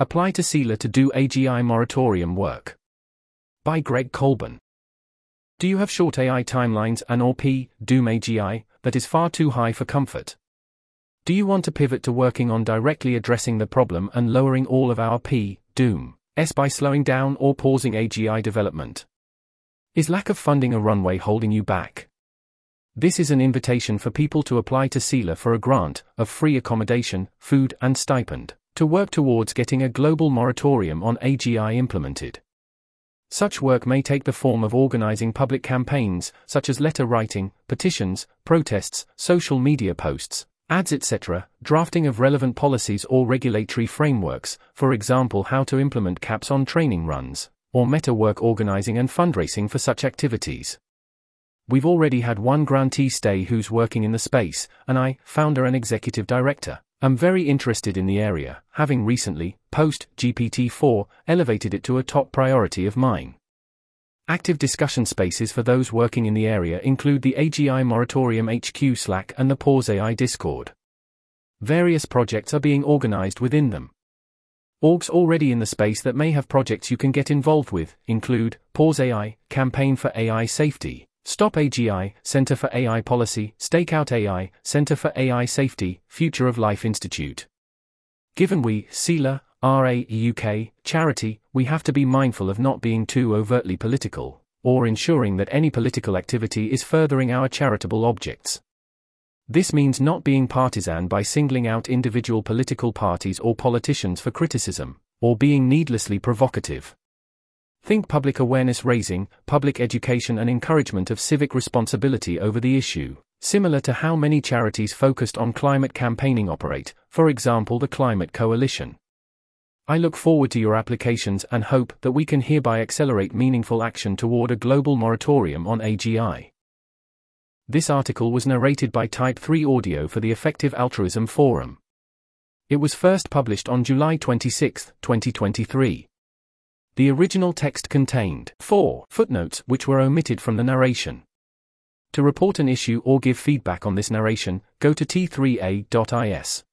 Apply to CEEALAR to do AGI moratorium work. By Greg Colbourn. Do you have short AI timelines and or P, Doom AGI, that is far too high for comfort? Do you want to pivot to working on directly addressing the problem and lowering all of our P, Doom, S by slowing down or pausing AGI development? Is lack of funding a runway holding you back? This is an invitation for people to apply to CEEALAR for a grant of free accommodation, food, and stipend to work towards getting a global moratorium on AGI implemented. Such work may take the form of organizing public campaigns, such as letter writing, petitions, protests, social media posts, ads, etc., drafting of relevant policies or regulatory frameworks, for example, how to implement caps on training runs, or meta work organizing and fundraising for such activities. We've already had one grantee stay who's working in the space, and I, founder and executive director, am very interested in the area, having recently, post GPT 4, elevated it to a top priority of mine. Active discussion spaces for those working in the area include the AGI Moratorium HQ Slack and the Pause AI Discord. Various projects are being organized within them. Orgs already in the space that may have projects you can get involved with include Pause AI, Campaign for AI Safety, Stop AGI, Center for AI Policy, Stakeout AI, Center for AI Safety, Future of Life Institute. Given we, CEEALAR, RA UK, charity, we have to be mindful of not being too overtly political, or ensuring that any political activity is furthering our charitable objects. This means not being partisan by singling out individual political parties or politicians for criticism, or being needlessly provocative. Think public awareness raising, public education, and encouragement of civic responsibility over the issue, similar to how many charities focused on climate campaigning operate, for example, the Climate Coalition. I look forward to your applications and hope that we can hereby accelerate meaningful action toward a global moratorium on AGI. This article was narrated by Type 3 Audio for the Effective Altruism Forum. It was first published on July 26, 2023. The original text contained four footnotes which were omitted from the narration. To report an issue or give feedback on this narration, go to t3a.is.